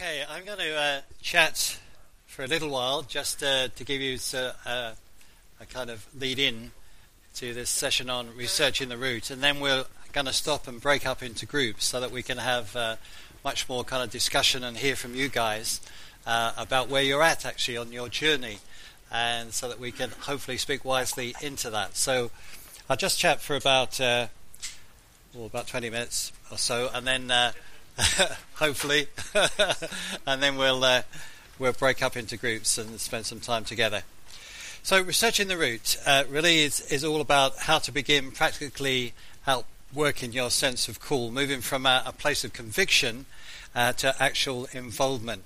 Okay, I'm going to uh, chat for a little while just uh, to give you a, a, a, kind of lead in to this session on researching the route, and then we're going to stop and break up into groups so that we can have uh, much more kind of discussion and hear from you guys uh, about where you're at actually on your journey, and so that we can hopefully speak wisely into that. So I'll just chat for about well, uh, about 20 minutes or so, and then uh, hopefully, and then we'll uh, we'll break up into groups and spend some time together. So, researching the route uh, really is, is all about how to begin practically help working your sense of call, moving from a, a place of conviction uh, to actual involvement.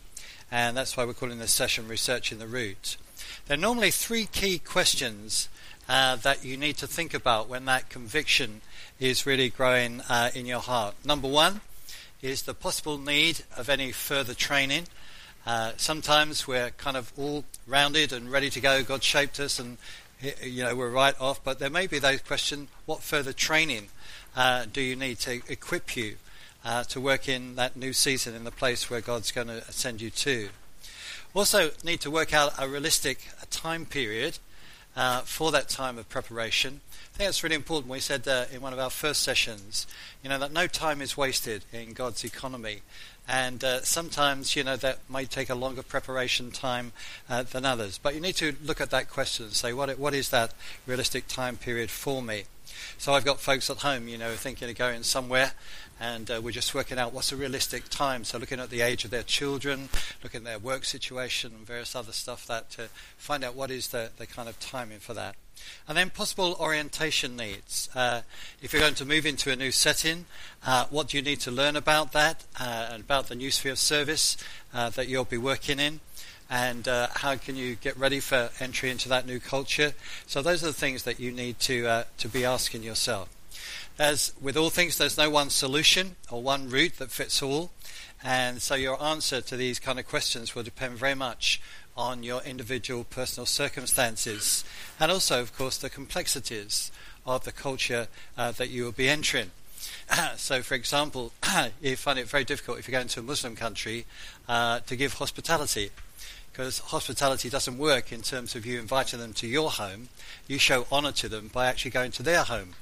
And that's why we're calling this session Researching the Route. There are normally three key questions uh, that you need to think about when that conviction is really growing uh, in your heart. Number one, is the possible need of any further training. Uh, sometimes we're kind of all rounded and ready to go. God shaped us, and you know we're right off. But there may be those questions: What further training uh, do you need to equip you uh, to work in that new season in the place where God's going to send you to? Also, need to work out a realistic time period uh, for that time of preparation. Think that's really important. We said uh, in one of our first sessions, you know, that no time is wasted in God's economy. And uh, sometimes, you know, that may take a longer preparation time uh, than others. But you need to look at that question and say, what, what is that realistic time period for me? So I've got folks at home, you know, thinking of going somewhere, and uh, we're just working out what's a realistic time. So looking at the age of their children, looking at their work situation, and various other stuff that to find out what is the, the kind of timing for that. And then possible orientation needs. Uh, if you're going to move into a new setting, uh, what do you need to learn about that uh, and about the new sphere of service uh, that you'll be working in? And uh, how can you get ready for entry into that new culture? So those are the things that you need to uh, to be asking yourself. As with all things, there's no one solution or one route that fits all. And so your answer to these kind of questions will depend very much on your individual personal circumstances and also, of course, the complexities of the culture uh, that you will be entering. so, for example, you find it very difficult if you go into a Muslim country uh, to give hospitality because hospitality doesn't work in terms of you inviting them to your home. You show honour to them by actually going to their home.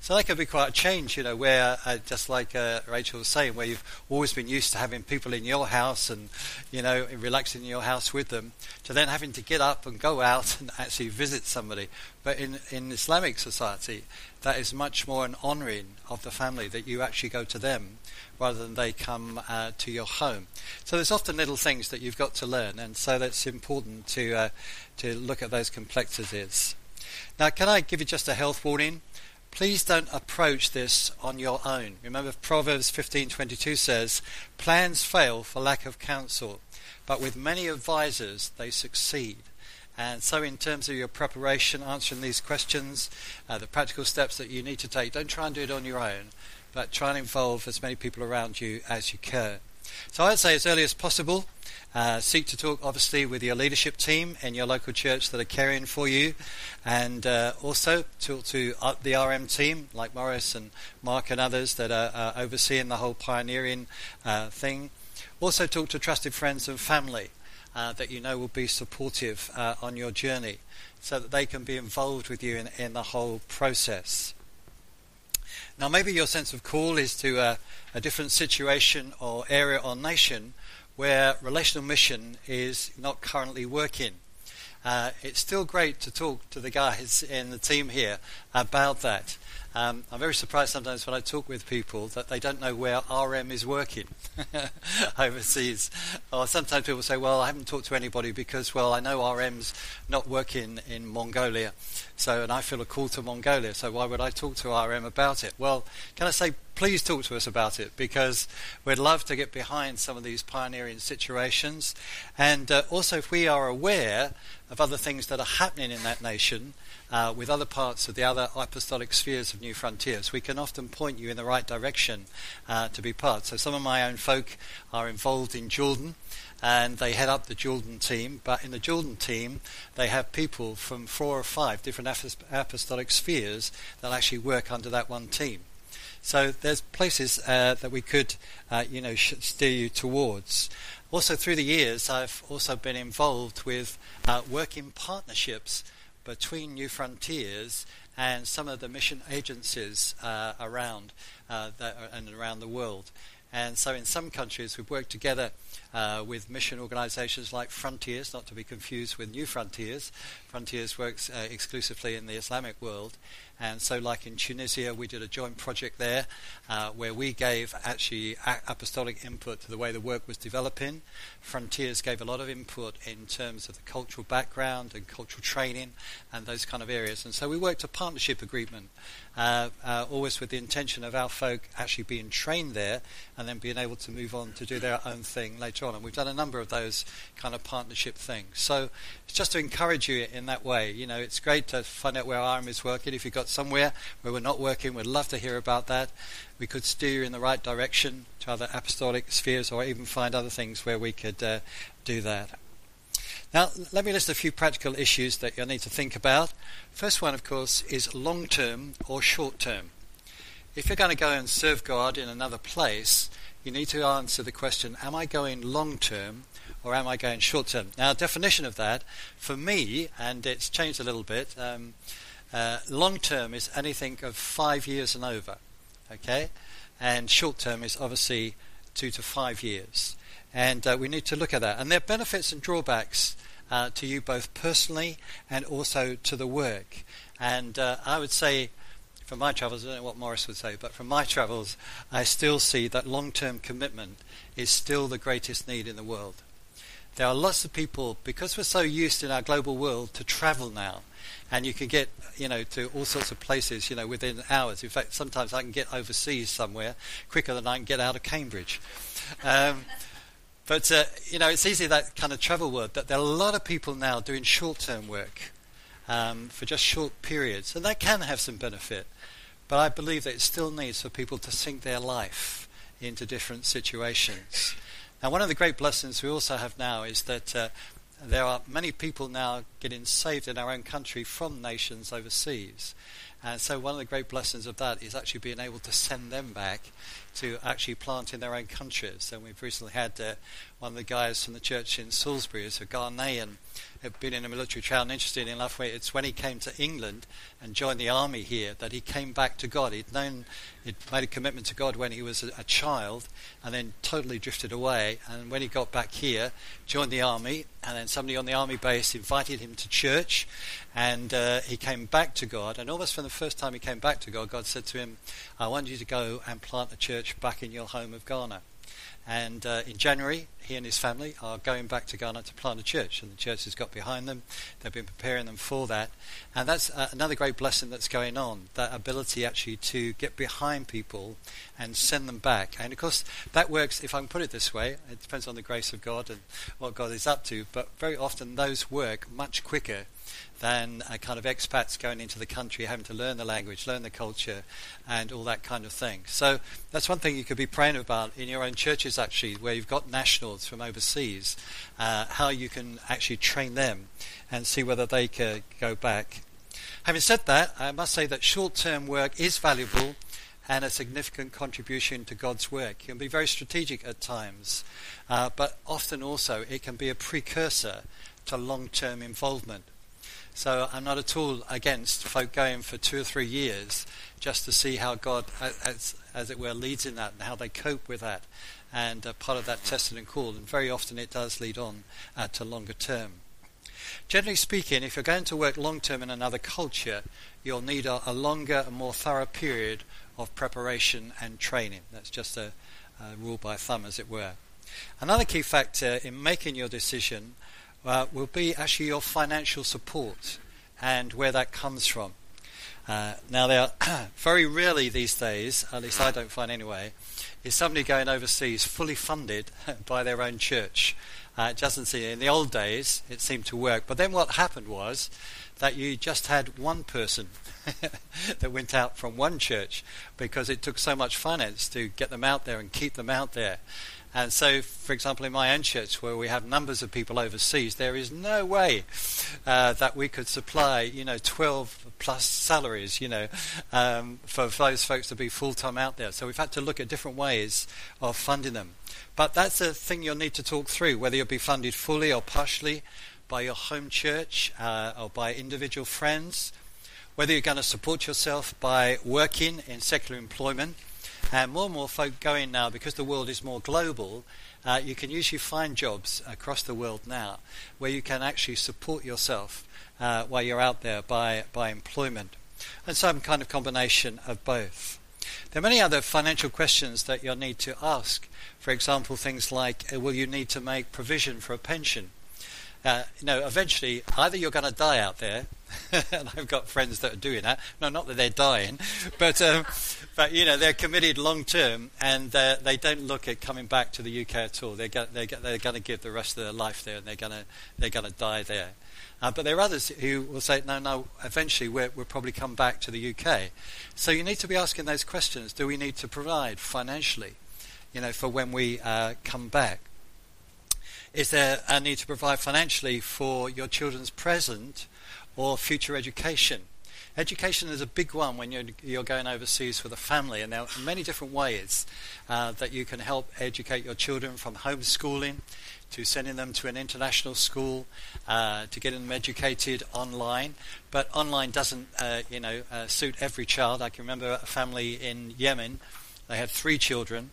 So that could be quite a change, you know, where, uh, just like uh, Rachel was saying, where you've always been used to having people in your house and, you know, relaxing in your house with them, to then having to get up and go out and actually visit somebody. But in, in Islamic society, that is much more an honouring of the family that you actually go to them rather than they come uh, to your home. So there's often little things that you've got to learn, and so that's important to uh, to look at those complexities. Now, can I give you just a health warning? Please don't approach this on your own. Remember, Proverbs 15:22 says, "Plans fail for lack of counsel, but with many advisers they succeed." And so, in terms of your preparation, answering these questions, uh, the practical steps that you need to take, don't try and do it on your own but try and involve as many people around you as you can. So I'd say as early as possible, uh, seek to talk obviously with your leadership team and your local church that are caring for you, and uh, also talk to uh, the RM team like Morris and Mark and others that are uh, overseeing the whole pioneering uh, thing. Also talk to trusted friends and family uh, that you know will be supportive on your journey, so that they can be involved with you in, in the whole process. Now, maybe your sense of call is to a, a different situation or area or nation where relational mission is not currently working. Uh, it's still great to talk to the guys in the team here about that. Um, I'm very surprised sometimes when I talk with people that they don't know where RM is working overseas. Or sometimes people say, well, I haven't talked to anybody because, well, I know RM's not working in Mongolia. So, and I feel a call to Mongolia. So why would I talk to RM about it? Well, can I say, please talk to us about it because we'd love to get behind some of these pioneering situations. And uh, also, if we are aware of other things that are happening in that nation, uh, with other parts of the other apostolic spheres of New Frontiers. We can often point you in the right direction uh, to be part. So some of my own folk are involved in Jordan and they head up the Jordan team. But in the Jordan team, they have people from four or five different apostolic spheres that actually work under that one team. So there's places uh, that we could, uh, you know, steer you towards. Also, through the years, I've also been involved with uh, working partnerships between New Frontiers and some of the mission agencies uh, around uh, and around the world. And so, in some countries, we've worked together uh, with mission organizations like Frontiers, not to be confused with New Frontiers. Frontiers works uh, exclusively in the Islamic world. And so, like in Tunisia, we did a joint project there uh, where we gave actually apostolic input to the way the work was developing. Frontiers gave a lot of input in terms of the cultural background and cultural training and those kind of areas. And so, we worked a partnership agreement, uh, uh, always with the intention of our folk actually being trained there and then being able to move on to do their own thing later on. And we've done a number of those kind of partnership things. So, it's just to encourage you in that way. You know, it's great to find out where RM is working. If you've got somewhere where we're not working, we'd love to hear about that. We could steer you in the right direction to other apostolic spheres or even find other things where we could uh, do that. Now, let me list a few practical issues that you'll need to think about. First one, of course, is long term or short term. If you're going to go and serve God in another place, you need to answer the question Am I going long term or am I going short term? Now, definition of that, for me, and it's changed a little bit, um, uh, long term is anything of five years and over, okay? And short term is obviously two to five years. And uh, we need to look at that. And there are benefits and drawbacks uh, to you both personally and also to the work. And uh, I would say, from my travels, I don't know what Morris would say, but from my travels, I still see that long term commitment is still the greatest need in the world. There are lots of people, because we're so used in our global world to travel now, and you can get you know to all sorts of places you know within hours. In fact, sometimes I can get overseas somewhere quicker than I can get out of Cambridge. Um, but uh, you know, it's easy that kind of travel word that there are a lot of people now doing short-term work um, for just short periods, and that can have some benefit. But I believe that it still needs for people to sink their life into different situations. Now, one of the great blessings we also have now is that uh, there are many people now getting saved in our own country from nations overseas. And so, one of the great blessings of that is actually being able to send them back to actually plant in their own countries. And we've recently had uh, one of the guys from the church in Salisbury, who's a Ghanaian, had been in a military trial and interested in life. It's when he came to England and joined the army here that he came back to God. He'd known, he'd made a commitment to God when he was a, a child, and then totally drifted away. And when he got back here, joined the army, and then somebody on the army base invited him to church, and uh, he came back to God. And almost from the first time he came back to God, God said to him, "I want you to go and plant a church back in your home of Ghana." And uh, in January, he and his family are going back to Ghana to plant a church, and the church has got behind them. They've been preparing them for that, and that's uh, another great blessing that's going on. That ability actually to get behind people and send them back. And of course, that works. If I can put it this way, it depends on the grace of God and what God is up to. But very often, those work much quicker than a kind of expats going into the country having to learn the language, learn the culture, and all that kind of thing. So that's one thing you could be praying about in your own churches, actually, where you've got nationals from overseas, uh, how you can actually train them and see whether they can go back. Having said that, I must say that short term work is valuable and a significant contribution to God's work. It can be very strategic at times, uh, but often also it can be a precursor to long term involvement. So I'm not at all against folk going for two or three years just to see how God, as, as it were, leads in that and how they cope with that. And uh, part of that tested and called. And very often it does lead on uh, to longer term. Generally speaking, if you're going to work long term in another culture, you'll need a, a, longer and more thorough period of preparation and training. That's just a, a rule by thumb, as it were. Another key factor in making your decision uh, will be actually your financial support and where that comes from. Uh, now, are very rarely these days, at least I don't find anyway, is somebody going overseas fully funded by their own church. Uh, it doesn't seem in the old days it seemed to work, but then what happened was that you just had one person that went out from one church because it took so much finance to get them out there and keep them out there. And so, for example, in my own church, where we have numbers of people overseas, there is no way uh, that we could supply, you know, 12 plus salaries, you know, um, for those folks to be full time out there. So we've had to look at different ways of funding them. But that's a thing you'll need to talk through, whether you'll be funded fully or partially by your home church uh, or by individual friends, whether you're going to support yourself by working in secular employment. And more and more folk going now, because the world is more global, uh, you can usually find jobs across the world now where you can actually support yourself uh, while you're out there by, by employment. And some kind of combination of both. There are many other financial questions that you'll need to ask. For example, things like uh, will you need to make provision for a pension? Uh, you know, eventually, either you're going to die out there, and I've got friends that are doing that. No, not that they're dying, but um, but you know they're committed long term, and they don't look at coming back to the UK at all. They're go, they're, they're going to give the rest of their life there, and they're going to they're going to die there. Uh, but there are others who will say, no, no, eventually we will probably come back to the UK. So you need to be asking those questions. Do we need to provide financially, you know, for when we uh, come back? Is there a need to provide financially for your children's present or future education? Education is a big one when you're, you're going overseas with a family, and there are many different ways uh, that you can help educate your children from homeschooling to sending them to an international school, uh, to getting them educated online. But online doesn't, uh, you know, uh, suit every child. I can remember a family in Yemen. They had three children.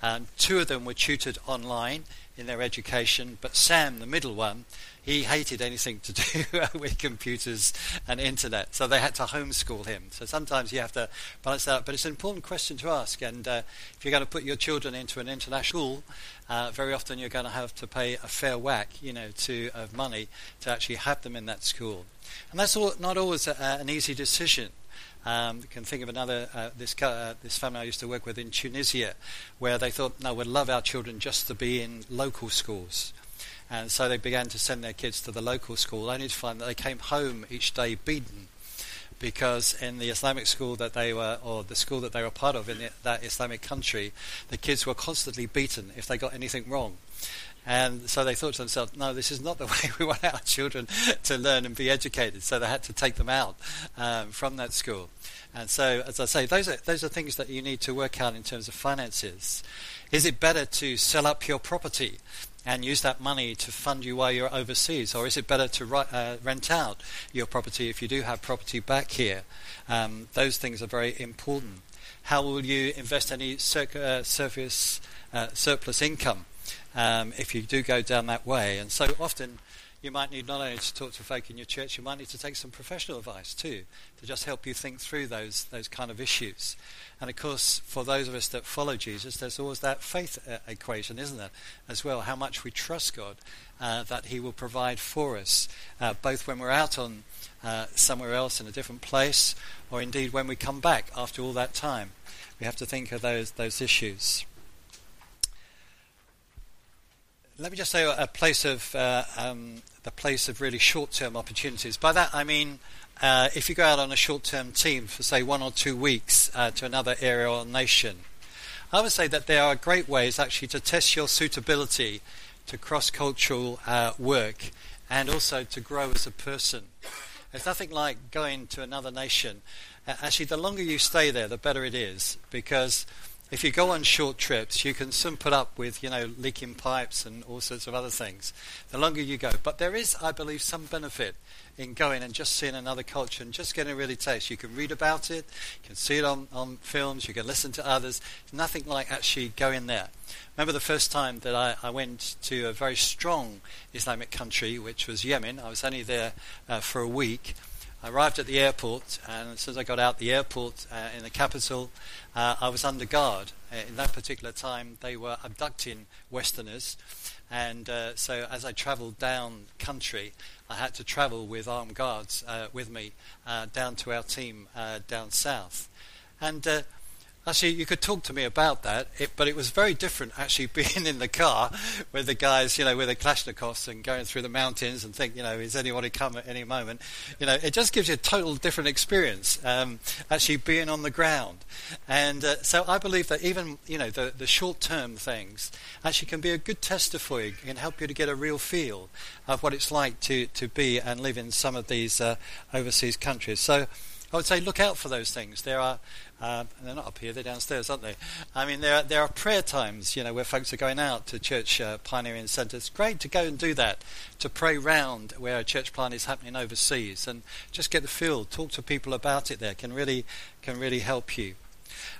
And two of them were tutored online in their education, but Sam, the middle one, he hated anything to do with computers and internet, so they had to homeschool him. So sometimes you have to balance that but it's an important question to ask. And uh, if you're going to put your children into an international school, uh, very often you're going to have to pay a fair whack, you know, to of money to actually have them in that school. And that's all, not always a, an easy decision. Um, can think of another uh, this uh, this family I used to work with in Tunisia, where they thought, no, we'd love our children just to be in local schools. And so they began to send their kids to the local school, only to find that they came home each day beaten because in the Islamic school that they were, or the school that they were part of in the, that Islamic country, the kids were constantly beaten if they got anything wrong. And so they thought to themselves, no, this is not the way we want our children to learn and be educated. So they had to take them out um, from that school. And so, as I say, those are, those are things that you need to work out in terms of finances. Is it better to sell up your property and use that money to fund you while you're overseas? Or is it better to uh, rent out your property if you do have property back here? Um, those things are very important. How will you invest any uh, surface, uh, surplus income um, if you do go down that way? And so often you might need not only to talk to folk in your church, you might need to take some professional advice too, to just help you think through those those kind of issues. And of course, for those of us that follow Jesus, there's always that faith uh, equation, isn't there, as well? How much we trust God uh, that He will provide for us, uh, both when we're out on uh, somewhere else in a different place, or indeed when we come back after all that time. We have to think of those those issues let me just say a place of uh, um, the place of really short-term opportunities. By that I mean uh, if you go out on a short-term team for say one or two weeks uh, to another area or nation, I would say that there are great ways actually to test your suitability to cross-cultural uh, work and also to grow as a person. There's nothing like going to another nation. actually, the longer you stay there, the better it is because if you go on short trips, you can soon put up with, you know, leaking pipes and all sorts of other things. The longer you go. But there is, I believe, some benefit in going and just seeing another culture and just getting a really taste. You can read about it, you can see it on, on films, you can listen to others. It's nothing like actually going there. Remember the first time that I, I went to a very strong Islamic country, which was Yemen. I was only there uh, for a week. I arrived at the airport, and as soon as I got out the airport uh, in the capital, uh, I was under guard. Uh, in that particular time, they were abducting Westerners, and uh, so as I travelled down country, I had to travel with armed guards uh, with me down to our team down south. And Actually, you could talk to me about that, it, but it was very different actually being in the car with the guys, you know, with the Kalashnikovs and going through the mountains and think, you know, is anyone come at any moment? You know, it just gives you a total different experience um, actually being on the ground. And uh, so I believe that even, you know, the, the short term things actually can be a good tester for you, can help you to get a real feel of what it's like to, to be and live in some of these uh, overseas countries. So I would say look out for those things. There are um, they're not up here; they're downstairs, aren't they? I mean, there are, there are prayer times, you know, where folks are going out to church uh, pioneering centres. Great to go and do that, to pray round where a church plant is happening overseas, and just get the feel, talk to people about it. There can really can really help you.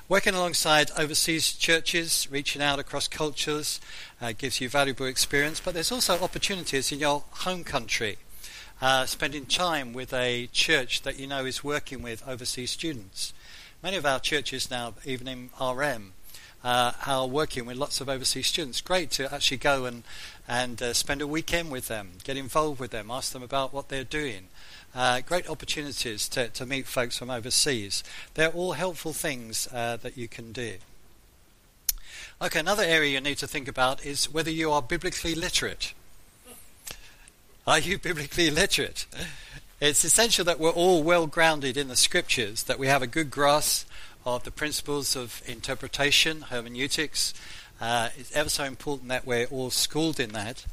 Working alongside overseas churches, reaching out across cultures, uh, gives you valuable experience. But there's also opportunities in your home country. Uh, spending time with a church that you know is working with overseas students. Many of our churches now, even in RM, uh, are working with lots of overseas students. Great to actually go and and uh, spend a weekend with them, get involved with them, ask them about what they're doing. Uh, great opportunities to, to meet folks from overseas. They're all helpful things uh, that you can do. Okay, another area you need to think about is whether you are biblically literate. Are you biblically literate? It's essential that we're all well grounded in the scriptures, that we have a good grasp of the principles of interpretation, hermeneutics. Uh, it's ever so important that we're all schooled in that.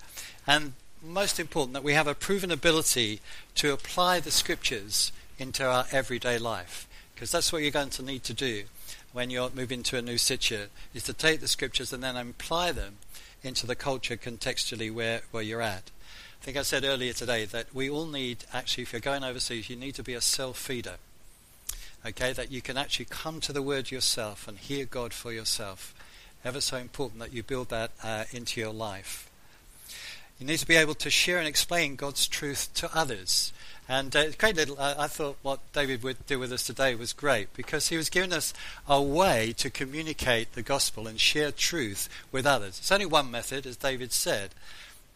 And most important, that we have a proven ability to apply the scriptures into our everyday life. Because that's what you're going to need to do when you're moving to a new situation, is to take the scriptures and then apply them into the culture contextually where, where you're at. I think I said earlier today that we all need, actually, if you're going overseas, you need to be a self feeder. Okay, that you can actually come to the Word yourself and hear God for yourself. Ever so important that you build that uh, into your life. You need to be able to share and explain God's truth to others. And uh, great little, uh, I thought what David would do with us today was great because he was giving us a way to communicate the gospel and share truth with others. It's only one method, as David said,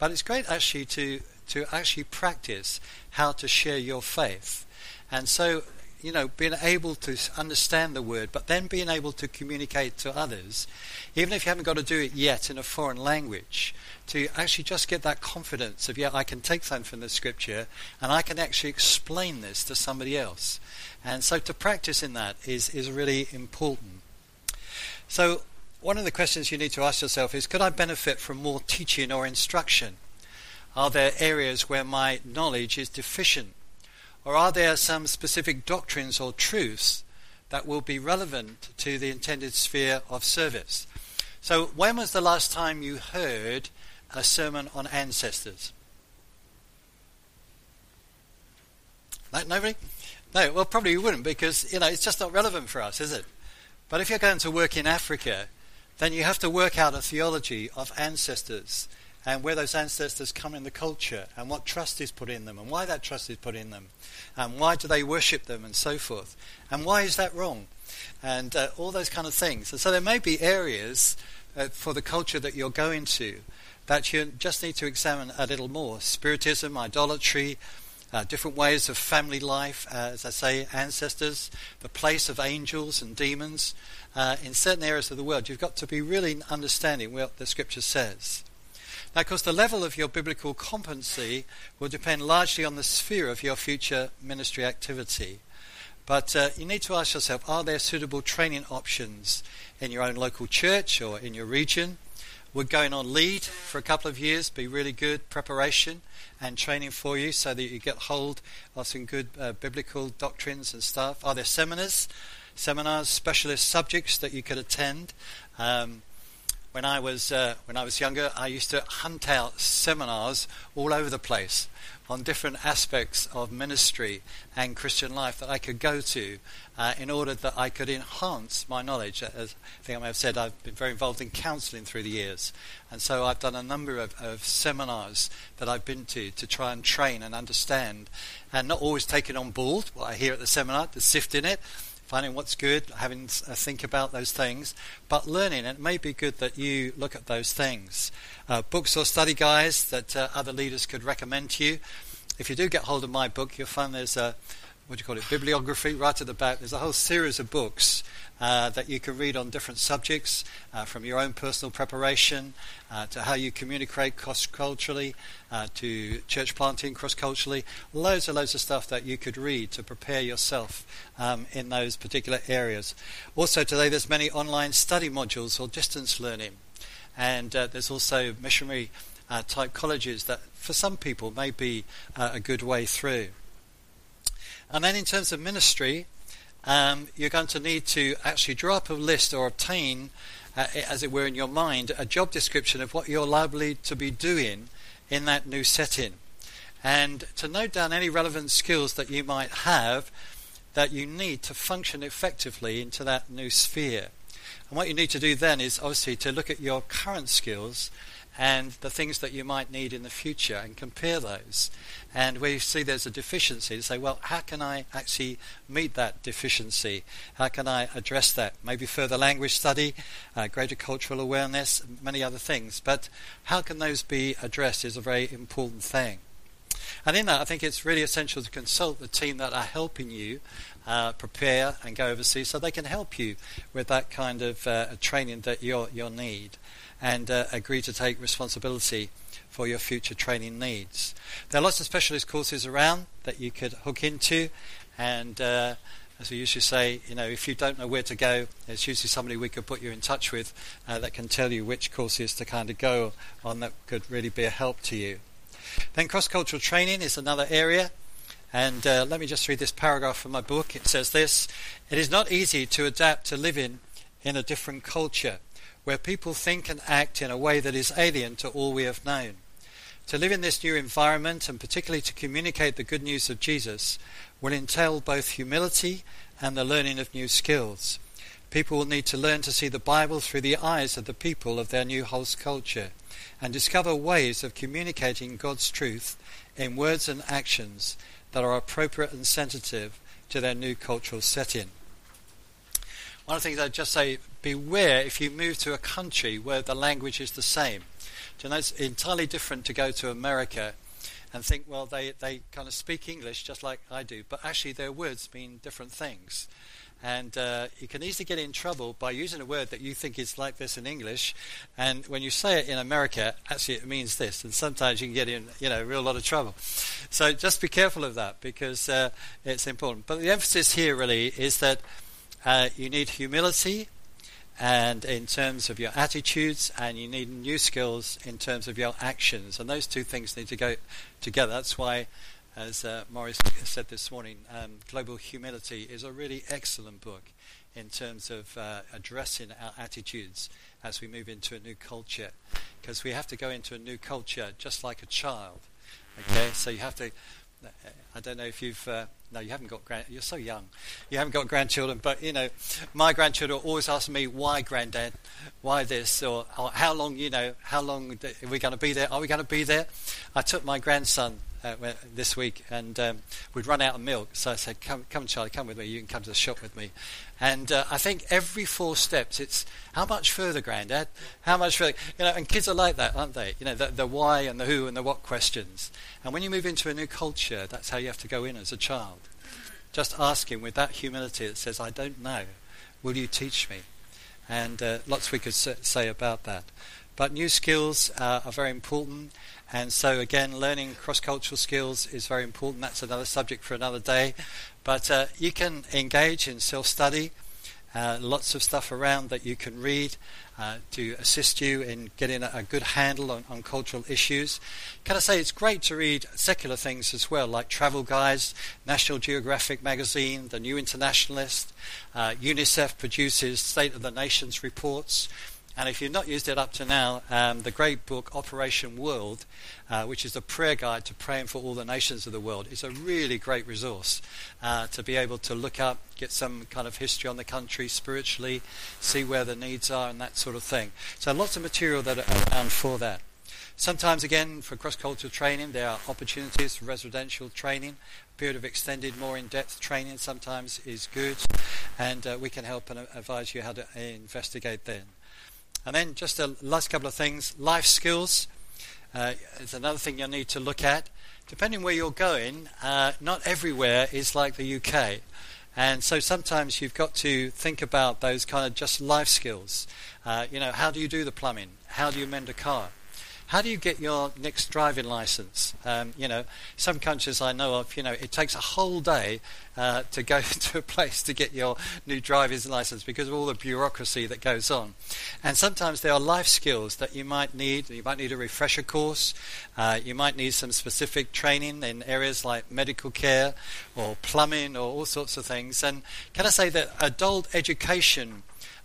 but it's great actually to, to actually practice how to share your faith. And so, you know, being able to understand the word, but then being able to communicate to others, even if you haven't got to do it yet in a foreign language, to actually just get that confidence of, yeah, I can take something from the scripture and I can actually explain this to somebody else. And so to practice in that is, is really important. So one of the questions you need to ask yourself is could I benefit from more teaching or instruction? Are there areas where my knowledge is deficient? Or are there some specific doctrines or truths that will be relevant to the intended sphere of service? So, when was the last time you heard a sermon on ancestors? No, nobody? No, well, probably you wouldn't because, you know, it's just not relevant for us, is it? But if you're going to work in Africa, then you have to work out a theology of ancestors and where those ancestors come in the culture and what trust is put in them and why that trust is put in them and why do they worship them and so forth. And why is that wrong? And uh, all those kind of things. And so there may be areas uh, for the culture that you're going to that you just need to examine a little more. Spiritism idolatry uh, different ways of family life, uh, as I say, ancestors, the place of angels and demons. Uh, in certain areas of the world, you've got to be really understanding what the scripture says. Now, of course, the level of your biblical competency will depend largely on the sphere of your future ministry activity. But uh, you need to ask yourself are there suitable training options in your own local church or in your region? Would going on lead for a couple of years be really good preparation and training for you so that you get hold of some good uh, biblical doctrines and stuff? Are there seminars, seminars, specialist subjects that you could attend? Um, when I was uh, when I was younger, I used to hunt out seminars all over the place on different aspects of ministry and Christian life that I could go to uh, in order that I could enhance my knowledge. As I think I may have said, I've been very involved in counselling through the years. And so I've done a number of, of seminars that I've been to to try and train and understand and not always taking on board what I hear at the seminar, to sift in it finding what's good, having a think about those things, but learning. It may be good that you look at those things. Uh, books or study guides that uh, other leaders could recommend to you. If you do get hold of my book, you'll find there's a, what do you call it, bibliography right at the back. There's a whole series of books uh, that you can read on different subjects, uh, from your own personal preparation uh, to how you communicate cross culturally, uh, to church planting cross culturally. Loads and loads of stuff that you could read to prepare yourself um, in those particular areas. Also, today there's many online study modules or distance learning, and uh, there's also missionary uh, type colleges that, for some people, may be a good way through. And then in terms of ministry, um, you're going to need to actually draw up a list or obtain, uh, as it were, in your mind, a job description of what you're likely to be doing in that new setting. And to note down any relevant skills that you might have that you need to function effectively into that new sphere. And what you need to do then is obviously to look at your current skills and the things that you might need in the future and compare those. And you see there's a deficiency, to say, well, how can I actually meet that deficiency? How can I address that? Maybe further language study, uh, greater cultural awareness, many other things. But how can those be addressed is a very important thing. And in that, I think it's really essential to consult the team that are helping you uh, prepare and go overseas so they can help you with that kind of uh, training that you'll, you'll need and uh, agree to take responsibility for your future training needs. There are lots of specialist courses around that you could hook into, and uh, as we usually say, you know, if you don't know where to go, there's usually somebody we could put you in touch with uh, that can tell you which courses to kind of go on that could really be a help to you. Then cross-cultural training is another area. And uh, let me just read this paragraph from my book. It says this It is not easy to adapt to living in a different culture where people think and act in a way that is alien to all we have known. To live in this new environment and particularly to communicate the good news of Jesus will entail both humility and the learning of new skills. People will need to learn to see the Bible through the eyes of the people of their new host culture and discover ways of communicating God's truth in words and actions that are appropriate and sensitive to their new cultural setting. One of the things I'd just say beware if you move to a country where the language is the same. You know, it's entirely different to go to America and think, well, they, they kind of speak English just like I do, but actually their words mean different things. And uh, you can easily get in trouble by using a word that you think is like this in English, and when you say it in America, actually it means this. And sometimes you can get in, you know, a real lot of trouble. So just be careful of that because uh, it's important. But the emphasis here really is that uh, you need humility and in terms of your attitudes, and you need new skills in terms of your actions. And those two things need to go together. That's why, as uh, Morris said this morning, um, Global Humility is a really excellent book in terms of uh, addressing our attitudes as we move into a new culture. Because we have to go into a new culture just like a child. Okay, so you have to I don't know if you've. Uh, no, you haven't got grand. You're so young. You haven't got grandchildren, but you know, my grandchildren always ask me, "Why, granddad? Why this?" Or, or "How long? You know, how long are we going to be there? Are we going to be there?" I took my grandson uh, this week, and um, we'd run out of milk. So I said, "Come, come, Charlie, come with me. You can come to the shop with me." And uh, I think every four steps, it's how much further, Grandad? How much further? You know, and kids are like that, aren't they? You know, the, the why and the who and the what questions. And when you move into a new culture, that's how you have to go in as a child. Just asking with that humility that says, "I don't know. Will you teach me?" And uh, lots we could say about that. But new skills uh, are very important. And so, again, learning cross cultural skills is very important. That's another subject for another day. But uh, you can engage in self study. Uh, lots of stuff around that you can read uh, to assist you in getting a, a good handle on, on, cultural issues. Can I say it's great to read secular things as well, like travel guides, National Geographic magazine, The New Internationalist, uh, UNICEF produces State of the Nations reports. And if you've not used it up to now, um, the great book Operation World, uh, which is a prayer guide to praying for all the nations of the world, is a really great resource uh, to be able to look up, get some kind of history on the country spiritually, see where the needs are, and that sort of thing. So lots of material that are around for that. Sometimes, again, for cross-cultural training, there are opportunities for residential training. A period of extended, more in-depth training sometimes is good, and uh, we can help and advise you how to investigate then. And then just a last couple of things life skills. uh, is another thing you'll need to look at. Depending where you're going, uh, not everywhere is like the UK. And so sometimes you've got to think about those kind of just life skills. Uh, you know, how do you do the plumbing? How do you mend a car? How do you get your next driving license? Um, you know, some countries I know of, you know, it takes a whole day uh, to go to a place to get your new driver's license because of all the bureaucracy that goes on. And sometimes there are life skills that you might need. You might need a refresher course. Uh, you might need some specific training in areas like medical care or plumbing or all sorts of things. And can I say that adult education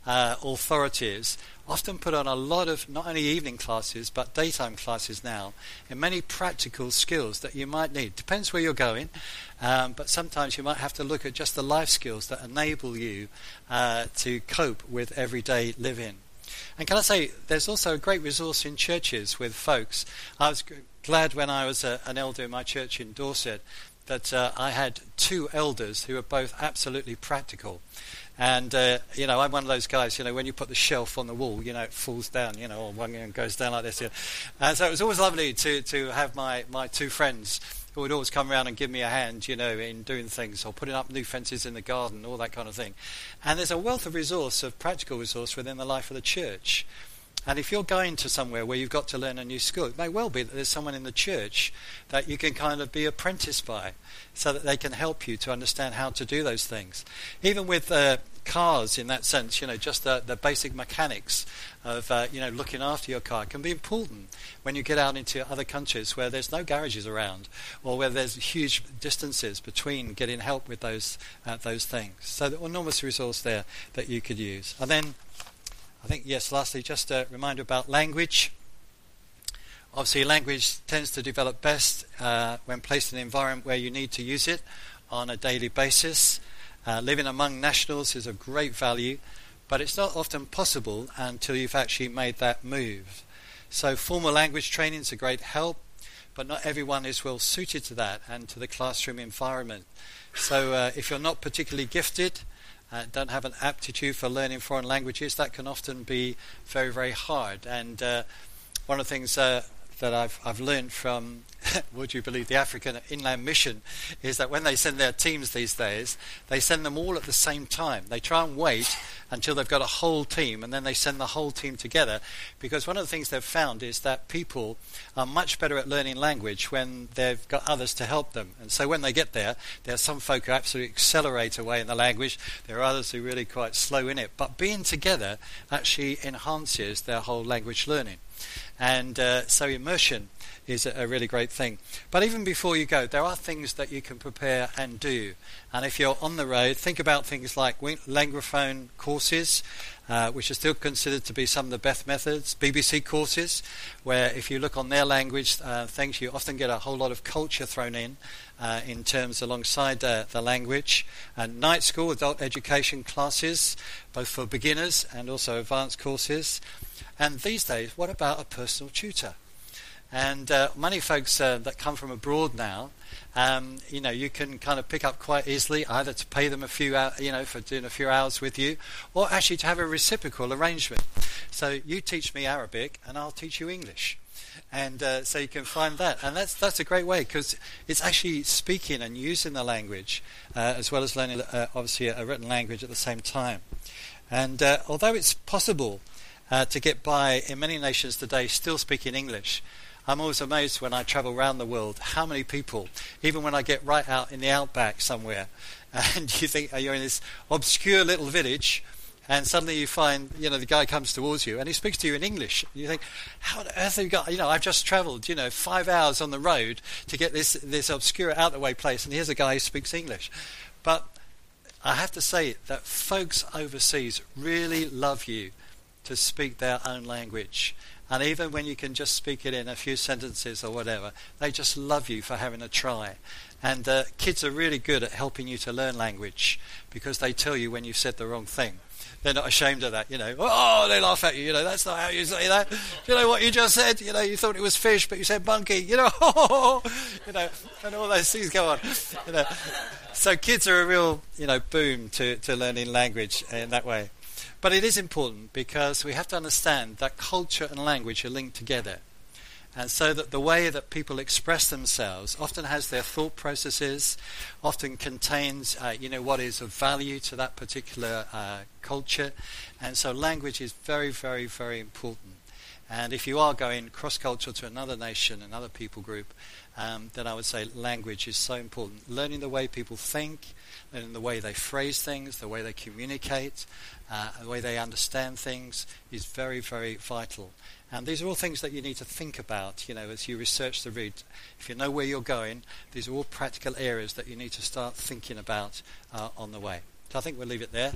uh, authorities often put on a lot of not only evening classes but daytime classes now in many practical skills that you might need. Depends where you're going, um, but sometimes you might have to look at just the life skills that enable you uh, to cope with everyday living. And can I say, there's also a great resource in churches with folks. I was g- glad when I was a, an elder in my church in Dorset that uh, I had two elders who were both absolutely practical. And, uh, you know, I'm one of those guys, you know, when you put the shelf on the wall, you know, it falls down, you know, or one goes down like this. You know. And so it was always lovely to, to have my, my two friends who would always come around and give me a hand, you know, in doing things or putting up new fences in the garden, all that kind of thing. And there's a wealth of resource, of practical resource within the life of the church. And if you're going to somewhere where you've got to learn a new skill, it may well be that there's someone in the church that you can kind of be apprenticed by so that they can help you to understand how to do those things. Even with uh, cars, in that sense, you know, just the, the basic mechanics of, uh, you know, looking after your car can be important when you get out into other countries where there's no garages around or where there's huge distances between getting help with those, uh, those things. So, the enormous resource there that you could use. And then I think, yes, lastly, just a reminder about language. Obviously, language tends to develop best uh, when placed in an environment where you need to use it on a daily basis. Uh, living among nationals is of great value, but it's not often possible until you've actually made that move. So, formal language training is a great help, but not everyone is well suited to that and to the classroom environment. So, uh, if you're not particularly gifted, uh, don't have an aptitude for learning foreign languages, that can often be very, very hard. And uh, one of the things uh, that I've, I've learned from, would you believe, the African Inland Mission is that when they send their teams these days, they send them all at the same time. They try and wait until they've got a whole team and then they send the whole team together because one of the things they've found is that people are much better at learning language when they've got others to help them. And so when they get there, there are some folk who absolutely accelerate away in the language, there are others who are really quite slow in it. But being together actually enhances their whole language learning. And uh, so immersion is a, really great thing. But even before you go, there are things that you can prepare and do. And if you're on the road, think about things like Linguaphone courses, uh, which are still considered to be some of the best methods. BBC courses, where if you look on their language uh, things, you often get a whole lot of culture thrown in. Uh, in terms alongside uh, the language, and night school adult education classes, both for beginners and also advanced courses, and these days, what about a personal tutor? And uh, many folks uh, that come from abroad now, um, you know, you can kind of pick up quite easily either to pay them a few, hour, you know, for doing a few hours with you, or actually to have a reciprocal arrangement. So you teach me Arabic, and I'll teach you English, and uh, so you can find that, and that's that's a great way because it's actually speaking and using the language uh, as well as learning, uh, obviously, a, a, written language at the same time. And uh, although it's possible uh, to get by in many nations today still speaking English. I'm always amazed when I travel around the world how many people, even when I get right out in the outback somewhere, and you think oh, you're in this obscure little village, and suddenly you find, you know, the guy comes towards you and he speaks to you in English. You think, how on earth have you got, you know, I've just travelled, you know, five hours on the road to get this, this obscure out the way place, and here's a guy who speaks English. But I have to say that folks overseas really love you to speak their own language. And even when you can just speak it in a few sentences or whatever, they just love you for having a try. And uh, kids are really good at helping you to learn language because they tell you when you've said the wrong thing. They're not ashamed of that, you know. Oh, they laugh at you, you know. That's not how you say that. you know what you just said? You know, you thought it was fish, but you said monkey. You know, you know, and all those things go on. You know, so kids are a real, you know, boom to to learning language in that way. But it is important because we have to understand that culture and language are linked together. And so that the way that people express themselves often has their thought processes, often contains, uh, you know, what is of value to that particular uh, culture. And so language is very, very, very important. And if you are going cross-cultural to another nation, another people group, um, then I would say language is so important. Learning the way people think, learning the way they phrase things, the way they communicate, uh, the way they understand things is very, very vital. And these are all things that you need to think about, you know, as you research the route. If you know where you're going, these are all practical areas that you need to start thinking about uh, on the way. So I think we'll leave it there.